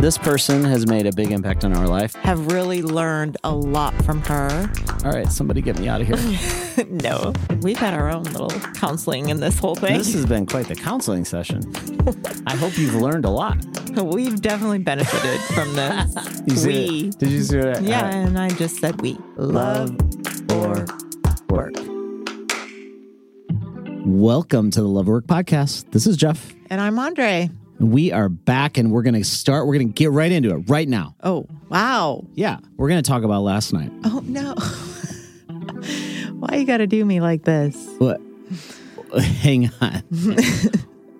This person has made a big impact on our life. Have really learned a lot from her. All right, somebody get me out of here. no, we've had our own little counseling in this whole thing. this has been quite the counseling session. I hope you've learned a lot. We've definitely benefited from this. You see we. it? Did you see what I Yeah, right. and I just said we. Love or work. Welcome to the Love Work Podcast. This is Jeff. And I'm Andre. We are back and we're going to start. We're going to get right into it right now. Oh, wow. Yeah, we're going to talk about last night. Oh, no. Why you got to do me like this? What? Hang on.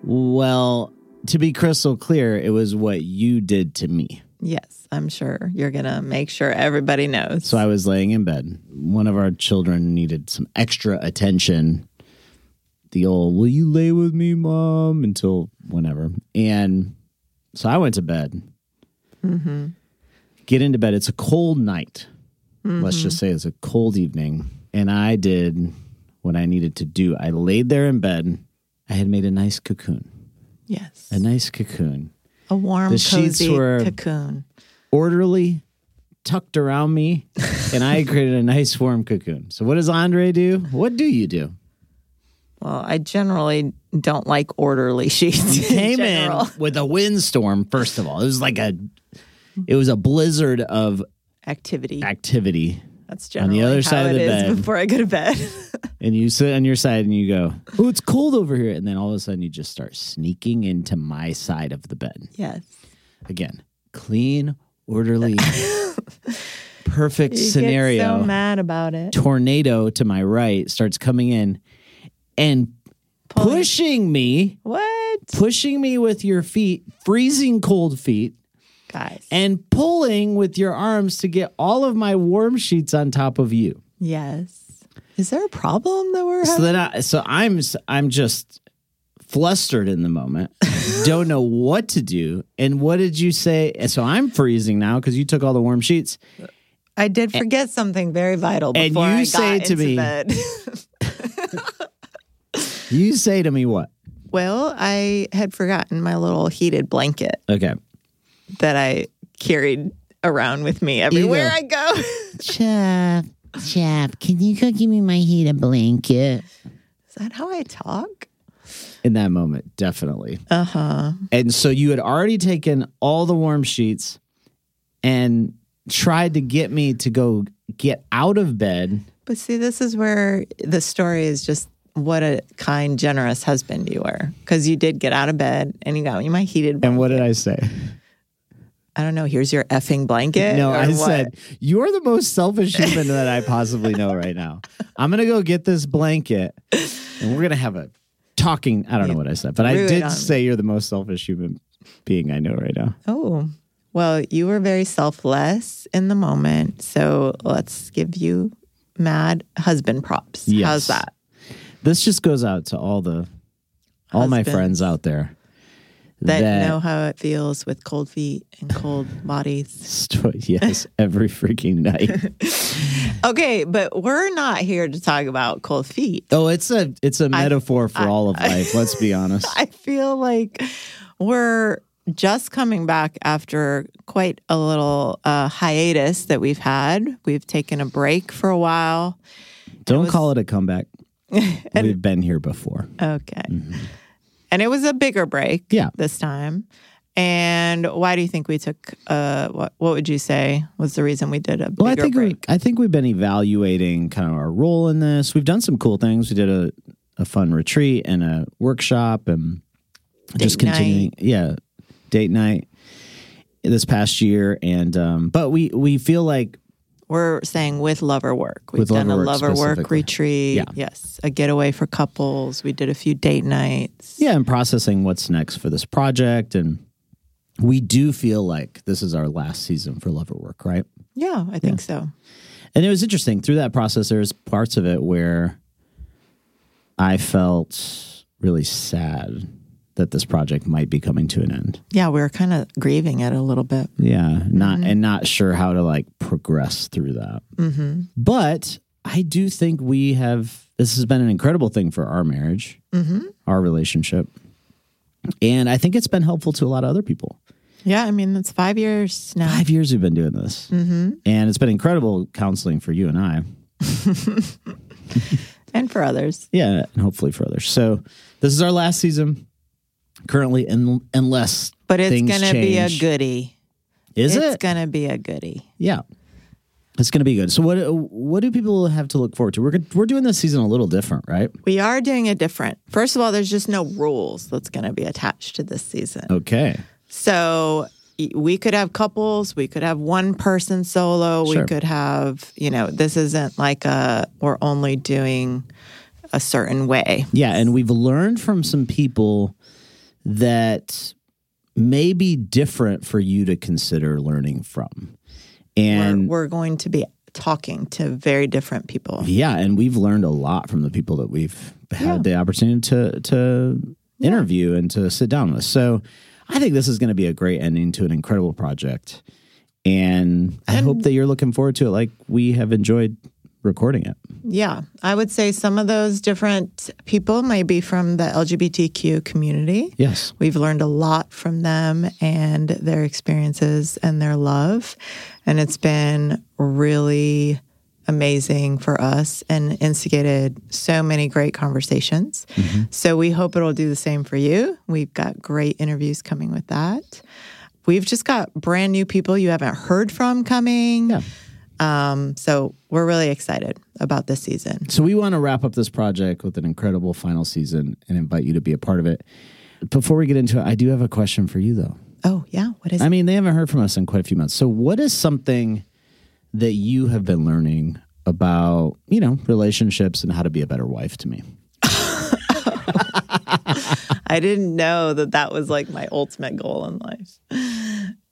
well, to be crystal clear, it was what you did to me. Yes, I'm sure you're going to make sure everybody knows. So I was laying in bed. One of our children needed some extra attention. The old, will you lay with me, mom? Until whenever. And so I went to bed. Mm-hmm. Get into bed. It's a cold night. Let's mm-hmm. just say it's a cold evening. And I did what I needed to do. I laid there in bed. I had made a nice cocoon. yes. A nice cocoon. A warm, The sheets cozy were- cocoon. orderly, tucked around me, and I created a nice warm cocoon. So what does Andre do? What do you do? Well, I generally don't like orderly sheets. You came in general. with a windstorm. First of all, it was like a, it was a blizzard of activity. activity, That's on generally the other how side of the bed. before I go to bed. and you sit on your side and you go, "Oh, it's cold over here," and then all of a sudden you just start sneaking into my side of the bed. yes. Again, clean, orderly, perfect You scenario. Get so mad about it. tornado to my right starts coming in and Pulling- pushing me, What? pushing me with your feet, freezing cold feet, Guys. and pulling with your arms to get all of my warm sheets on top of you. yes. Is there a problem that we're So having? then I, so I'm I'm just flustered in the moment. Don't know what to do. And what did you say? So I'm freezing now because you took all the warm sheets. I did forget something very vital and before you I say got to into me- bed. You say to me what? well, I had forgotten my little heated blanket Okay. that I carried around with me everywhere go. I go. Jeff, Jeff, can you go give me my heated blanket? Is that how I talk? In that moment, definitely. Uh huh. And so you had already taken all the warm sheets and tried to get me to go get out of bed. But see, this is where the story is just what a kind, generous husband you were. Because you did get out of bed and you got me my heated. And what did I say? I don't know. Here's your effing blanket. No, I what? said, You're the most selfish human that I possibly know right now. I'm going to go get this blanket and we're going to have a talking. I don't know what I said, but I did say you're the most selfish human being I know right now. Oh, well, you were very selfless in the moment. So let's give you mad husband props. Yes. How's that? This just goes out to all the, all my friends out there That, know how it feels with cold feet and cold bodies. Yes, every freaking night. Okay, but we're not here to talk about cold feet. Oh, it's a it's a metaphor for all of life. let's be honest. I feel like we're just coming back after quite a little uh, hiatus that we've had. We've taken a break for a while. Don't was- call it a comeback. We've been here before. Okay. And it was a bigger break Yeah. this time. And why do you think we took uh what what would you say was the reason we did a bigger Well, I think we, break? I think we've been evaluating kind of our role in this. We've done some cool things. We did a, a fun retreat and a workshop and just Date continuing. Yeah, date night this past year, and um, but we we feel like We're saying with Love or Work. We've With done lover a Love or Work retreat. Yeah. Yes. A getaway for couples. We did a few date nights. yeah, and processing what's next for this project, and we do feel like this is our last season for Love or Work, right? Yeah, I think so. And it was interesting through that process. There's parts of it where I felt really sad that this project might be coming to an end. Yeah, we were kind of grieving it a little bit. Yeah, not and not sure how to like progress through that. Mm-hmm. But I do think we have. This has been an incredible thing for our marriage, Mm-hmm. our relationship, and I think it's been helpful to a lot of other people. Yeah, I mean it's five years now. Five years we've been doing this. Mm-hmm. And it's been incredible counseling for you and I. and for others. Yeah, and hopefully for others. So this is our last season currently, un- unless But it's things gonna be a goodie. Is it's it? gonna be a goodie. Yeah. It's going to be good. So what what do people have to look forward to? We're we're doing this season a little different, right? We are doing it different. First of all, there's just no rules that's gonna be attached to this season. Okay. So we could have couples, we could have one person solo, Sure. we could have, you know, this isn't like a we're only doing a certain way. Yeah, and we've learned from some people that may be different for you to consider learning from. And we're, we're going to be talking to very different people. yeah, and we've learned a lot from the people that we've had the opportunity to to interview and to sit down with. So I think this is going to be a great ending to an incredible project. And I hope that you're looking forward to it like we have enjoyed recording it. Yeah, I would say some of those different people may be from the LGBTQ community. Yes. We've learned a lot from them and their experiences and their love. And it's been really amazing for us and instigated so many great conversations. So we hope it'll do the same for you. We've got great interviews coming with that. We've just got brand new people you haven't heard from coming. Yeah. Um, so we're really excited about this season. So we want to wrap up this project with an incredible final season and invite you to be a part of it. Before we get into it, I do have a question for you though. Oh, yeah. What is I mean, they haven't heard from us in quite a few months. So what is something that you have been learning about, you know, relationships and how to be a better wife to me? I didn't know that that was like my ultimate goal in life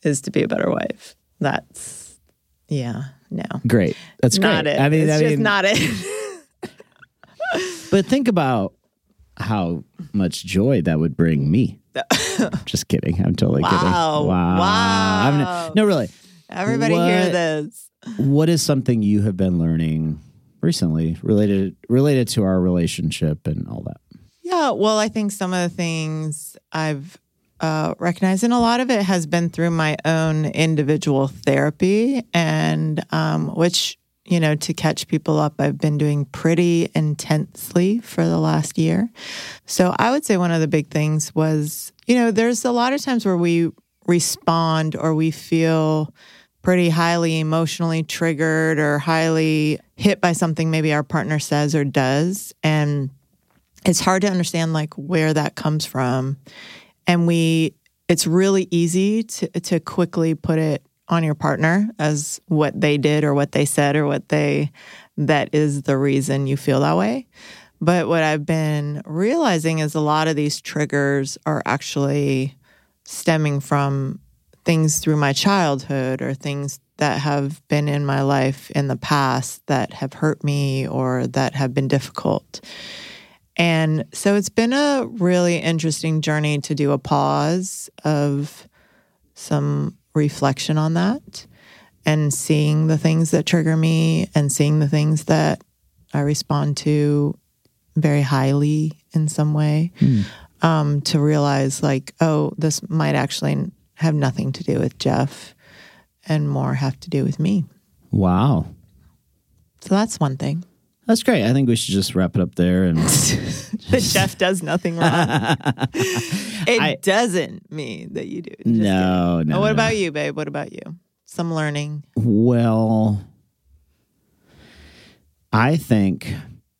is to be a better wife. That's yeah, no. Great. That's Not great. it. I mean, it's I just mean, not it. but think about how much joy that would bring me. Just kidding. I'm totally kidding. Wow. Wow. Wow. I'm- no, really. Everybody hear this. what is something you have been learning recently related related to our relationship and all that Yeah, well, I think some of the things I've uh, recognized, and a lot of it has been through my own individual therapy, and um, which, you know, to catch people up, I've been doing pretty intensely for the last year. So I would say one of the big things was, you know, there's a lot of times where we respond or we feel pretty highly emotionally triggered or highly hit by something maybe our partner says or does. And it's hard to understand like where that comes from and we it's really easy to to quickly put it on your partner as what they did or what they said or what they that is the reason you feel that way. But what i've been realizing is a lot of these triggers are actually stemming from things through my childhood or things that have been in my life in the past that have hurt me or that have been difficult and so it's been a really interesting journey to do a pause of some reflection on that and seeing the things that trigger me and seeing the things that I respond to very highly in some way um, to realize, like, oh, this might actually have nothing to do with Jeff and more have to do with me. wow So that's one thing. That's great i think we should just wrap it up there and that Jeff does nothing wrong. it I- doesn't mean that you do. Just no kidding. no Oh, what no. about you, babe? What about you? Some learning. well i think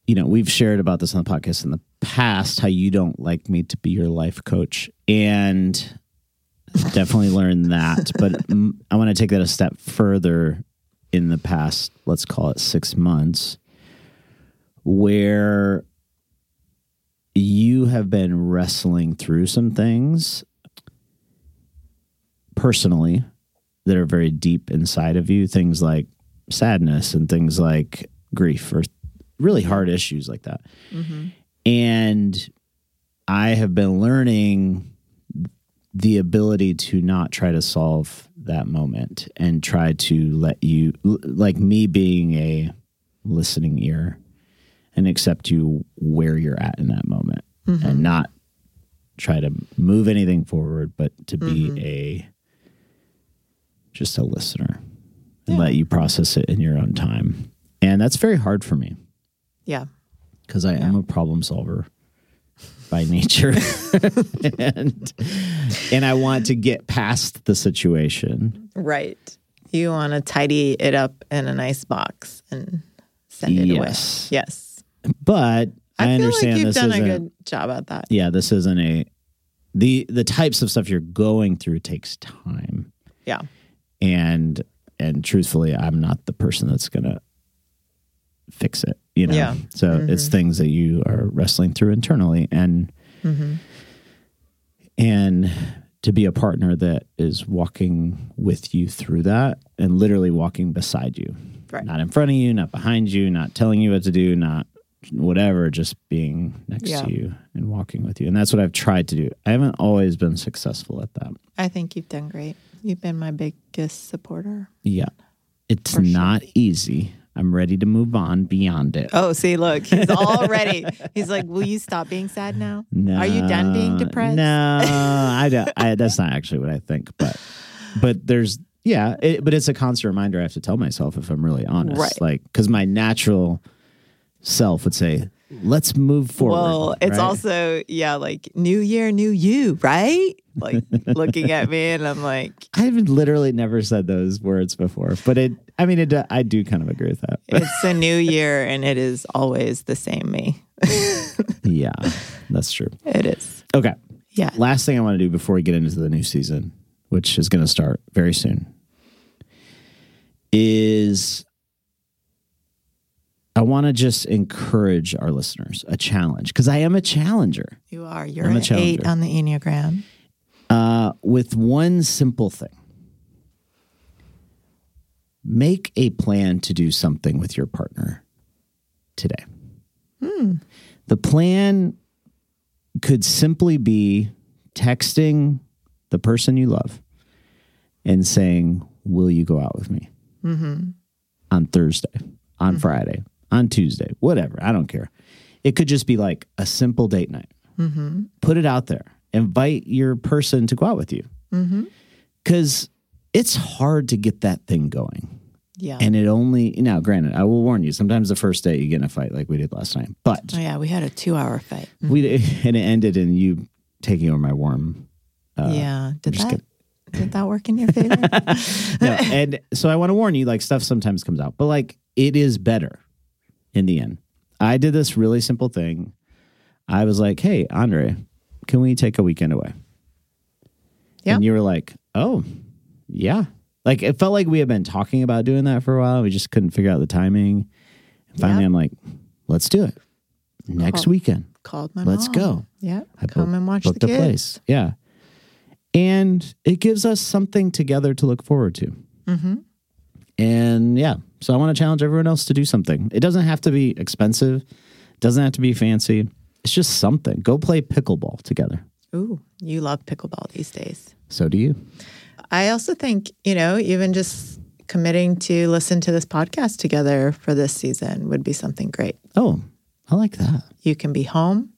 you know we've shared about this on the podcast in the past how you don't like me to be your life coach and definitely learned that but i want to take that a step further in the past let's call it six months where you have been wrestling through some things personally that are very deep inside of you things like sadness and things like grief or really hard issues like that. Mm-hmm. And i have been learning the ability to not try to solve that moment and try to let you like me being a listening ear and accept you where you're at in that moment mm-hmm. and not try to move anything forward but to be mm-hmm. a just a listener and let you process it in your own time. And that's very hard for me Yeah. because I am a problem solver by nature. and and I want to get past the situation. Right. You want to tidy it up in a nice box and send it Yes. away. Yes. But I, I, feel understand like you've this done a good job at that. yeah, this isn't a the the types of stuff you're going through takes time. Yeah. And and truthfully, I'm not the person that's gonna fix it. You know? Yeah. So it's mm-hmm. things that you are wrestling through internally and mm-hmm. and to be a partner that is walking with you through that and literally walking beside you. Right. Not in front of you, not behind you, not telling you what to do, not whatever, just being next Yeah. to you and walking with you. And that's what I've tried to do. I haven't always been successful at that. I think you've done great. You've been my biggest supporter. Yeah. It's For sure. not easy. I'm ready to move on beyond it. Oh, see, look, he's already. he's like, "Will you stop being sad now? Are you done being depressed?" No, I don't. I, that's not actually what I think. But, but there's yeah. It, but it's a constant reminder I have to tell myself if I'm really honest. Right. Like because my natural self would say, "Let's move forward." Well, it's right? also yeah, like new year, new you, right? Like looking at me, and I'm like, I've literally never said those words before, but it. I mean, it. I do kind of agree with that. But it's a new year, and it is always the same me. yeah, that's true. It is. Okay. Yeah. Last thing I want to do before we get into the new season, which is going to start very soon, is I want to just encourage our listeners a challenge because I am a challenger You are. You're I'm a an eight on the Enneagram. uh, with one simple thing. Make a plan to do something with your partner today. Hmm. The plan could simply be texting the person you love and saying, Will you go out with me mm-hmm. on Thursday, on mm-hmm. Friday, on Tuesday, whatever? I don't care. It could just be like a simple date night. Mm-hmm. Put it out there. Invite your person to go out with you. Mm-hmm. Because it's hard to get that thing going. Yeah. And it only, now, granted, I will warn you, sometimes the first day you get in a fight like we did last night, but oh yeah, we had a two-hour fight. we and it ended in you taking over my warm. Uh, yeah. Did that? Did that work in your favor? No, and so I want to warn you, like stuff sometimes comes out, but like it is better in the end. I did this really simple thing. I was like, "Hey, Andre, can we take a weekend away?" Yeah. And you were like, "Oh, yeah." Like it felt like we had been talking about doing that for a while. We just couldn't figure out the timing. And finally, Yep. I'm like, "Let's do it next Cool. weekend." Called my Let's mom. go. Yeah. I Come booked- and watch the a place. Yeah. And it gives us something together to look forward to. Mm-hmm. And yeah, so I want to challenge everyone else to do something. It doesn't have to be expensive, doesn't have to be fancy. It's just something. Go play pickleball together. Ooh, you love pickleball these days. So do you. I also think, you know, even just committing to listen to this podcast together for this season would be something great. Oh, I like that. You can be home.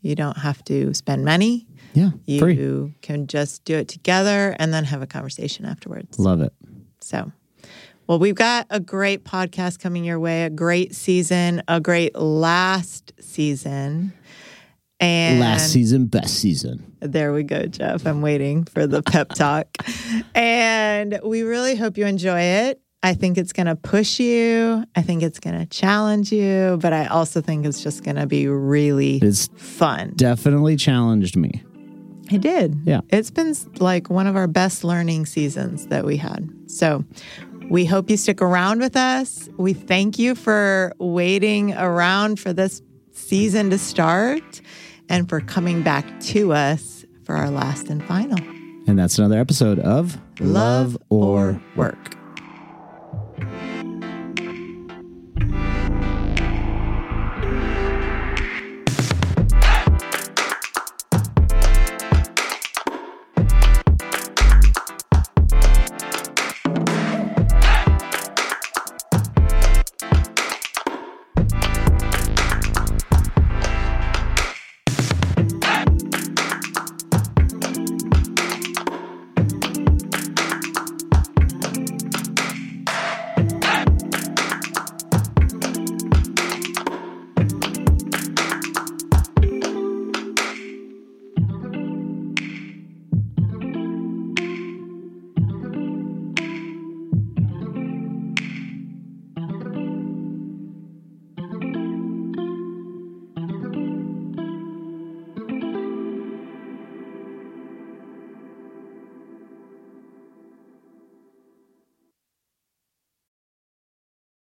You don't have to spend money. Yeah. You Free. can just do it together and then have a conversation afterwards. Love it. So, well, we've got a great podcast coming your way, a great season, a great last season. And Last season, best season. There we go, Jeff. I'm waiting for the pep talk. and we really hope you enjoy it. I think it's going to push you. I think it's going to challenge you, but I also think it's just going to be really It's fun. definitely challenged me. It did. Yeah. It's been like one of our best learning seasons that we had. So we hope you stick around with us. We thank you for waiting around for this season to start and for coming back to us for our last and final. And that's another episode of Love Love or or Work.